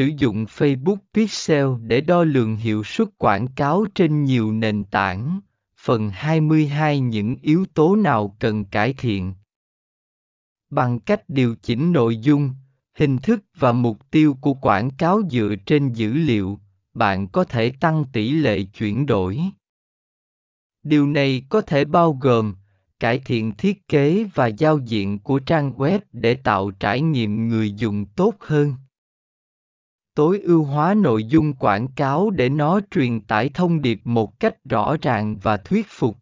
sử dụng Facebook Pixel để đo lường hiệu suất quảng cáo trên nhiều nền tảng. Phần 22 Những yếu tố nào cần cải thiện? Bằng cách điều chỉnh nội dung, hình thức và mục tiêu của quảng cáo dựa trên dữ liệu, bạn có thể tăng tỷ lệ chuyển đổi. Điều này có thể bao gồm cải thiện thiết kế và giao diện của trang web để tạo trải nghiệm người dùng tốt hơn tối ưu hóa nội dung quảng cáo để nó truyền tải thông điệp một cách rõ ràng và thuyết phục.